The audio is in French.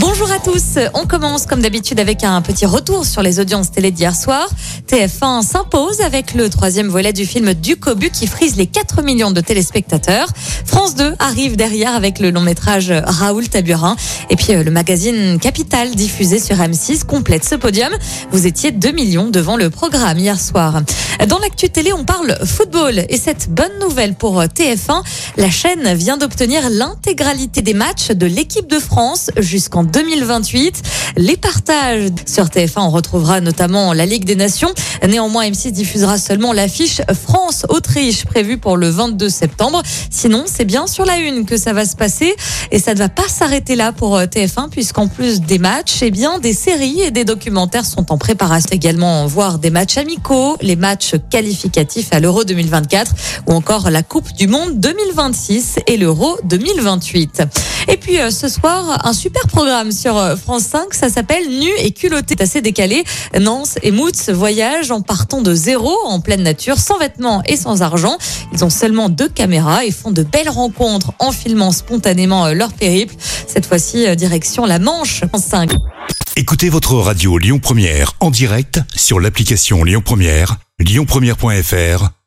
Bonjour à tous. On commence comme d'habitude avec un petit retour sur les audiences télé d'hier soir. TF1 s'impose avec le troisième volet du film Du Cobu qui frise les 4 millions de téléspectateurs. France 2 arrive derrière avec le long métrage Raoul Taburin. Et puis euh, le magazine Capital diffusé sur M6 complète ce podium. Vous étiez 2 millions devant le programme hier soir. Dans l'actu télé, on parle football. Et cette bonne nouvelle pour TF1, la chaîne vient d'obtenir l'intégralité des matchs de l'équipe de France jusqu'en 2028. Les partages sur TF1, on retrouvera notamment la Ligue des Nations. Néanmoins, M6 diffusera seulement l'affiche France-Autriche prévue pour le 22 septembre. Sinon, c'est bien sur la une que ça va se passer et ça ne va pas s'arrêter là pour TF1 puisqu'en plus des matchs, eh bien, des séries et des documentaires sont en préparation également, voir des matchs amicaux, les matchs qualificatifs à l'Euro 2024 ou encore la Coupe du Monde 2026 et l'Euro 2028. Et puis euh, ce soir, un super programme sur euh, France 5, ça s'appelle Nu et culotté. C'est assez décalé. Nance et Moots voyagent en partant de zéro en pleine nature, sans vêtements et sans argent. Ils ont seulement deux caméras et font de belles rencontres en filmant spontanément euh, leur périple. Cette fois-ci, direction la Manche, France 5. Écoutez votre radio Lyon Première en direct sur l'application Lyon Première, lyonpremière.fr